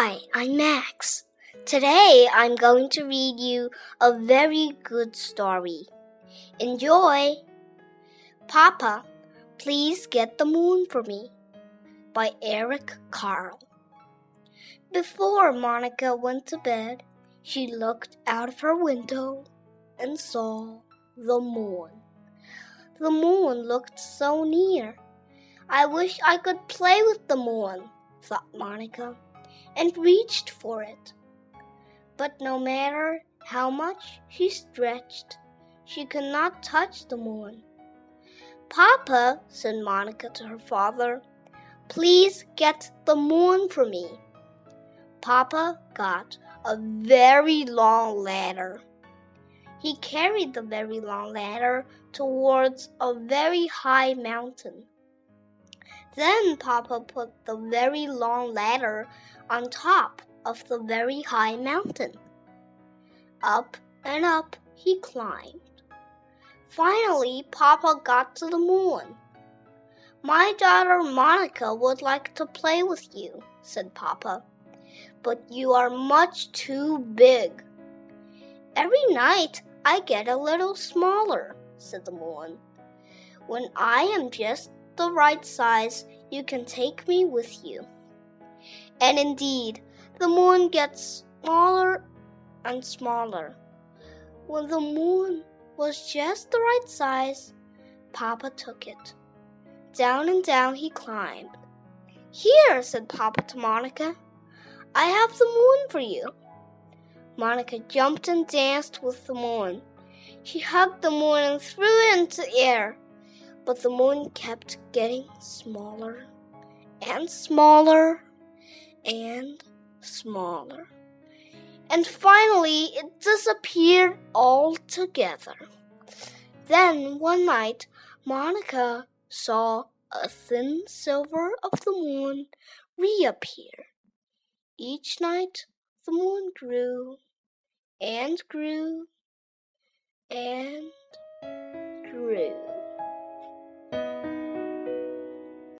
I'm Max. Today I'm going to read you a very good story. Enjoy! Papa, please get the moon for me by Eric Carle. Before Monica went to bed, she looked out of her window and saw the moon. The moon looked so near. I wish I could play with the moon, thought Monica, and reached for it. But no matter how much she stretched, she could not touch the moon. Papa, said Monica to her father, please get the moon for me. Papa got a very long ladder. He carried the very long ladder towards a very high mountain. Then Papa put the very long ladder on top of the very high mountain. Up and up he climbed. Finally, Papa got to the moon. My daughter Monica would like to play with you, said Papa, but you are much too big. Every night I get a little smaller, said the moon. When I am just the right size, you can take me with you. And indeed, the moon gets smaller and smaller. When the moon was just the right size, Papa took it. Down and down he climbed. Here, said Papa to Monica, I have the moon for you. Monica jumped and danced with the moon. She hugged the moon and threw it into the air. But the moon kept getting smaller and smaller and smaller. And finally it disappeared altogether. Then one night Monica saw a thin silver of the moon reappear. Each night the moon grew and grew and grew.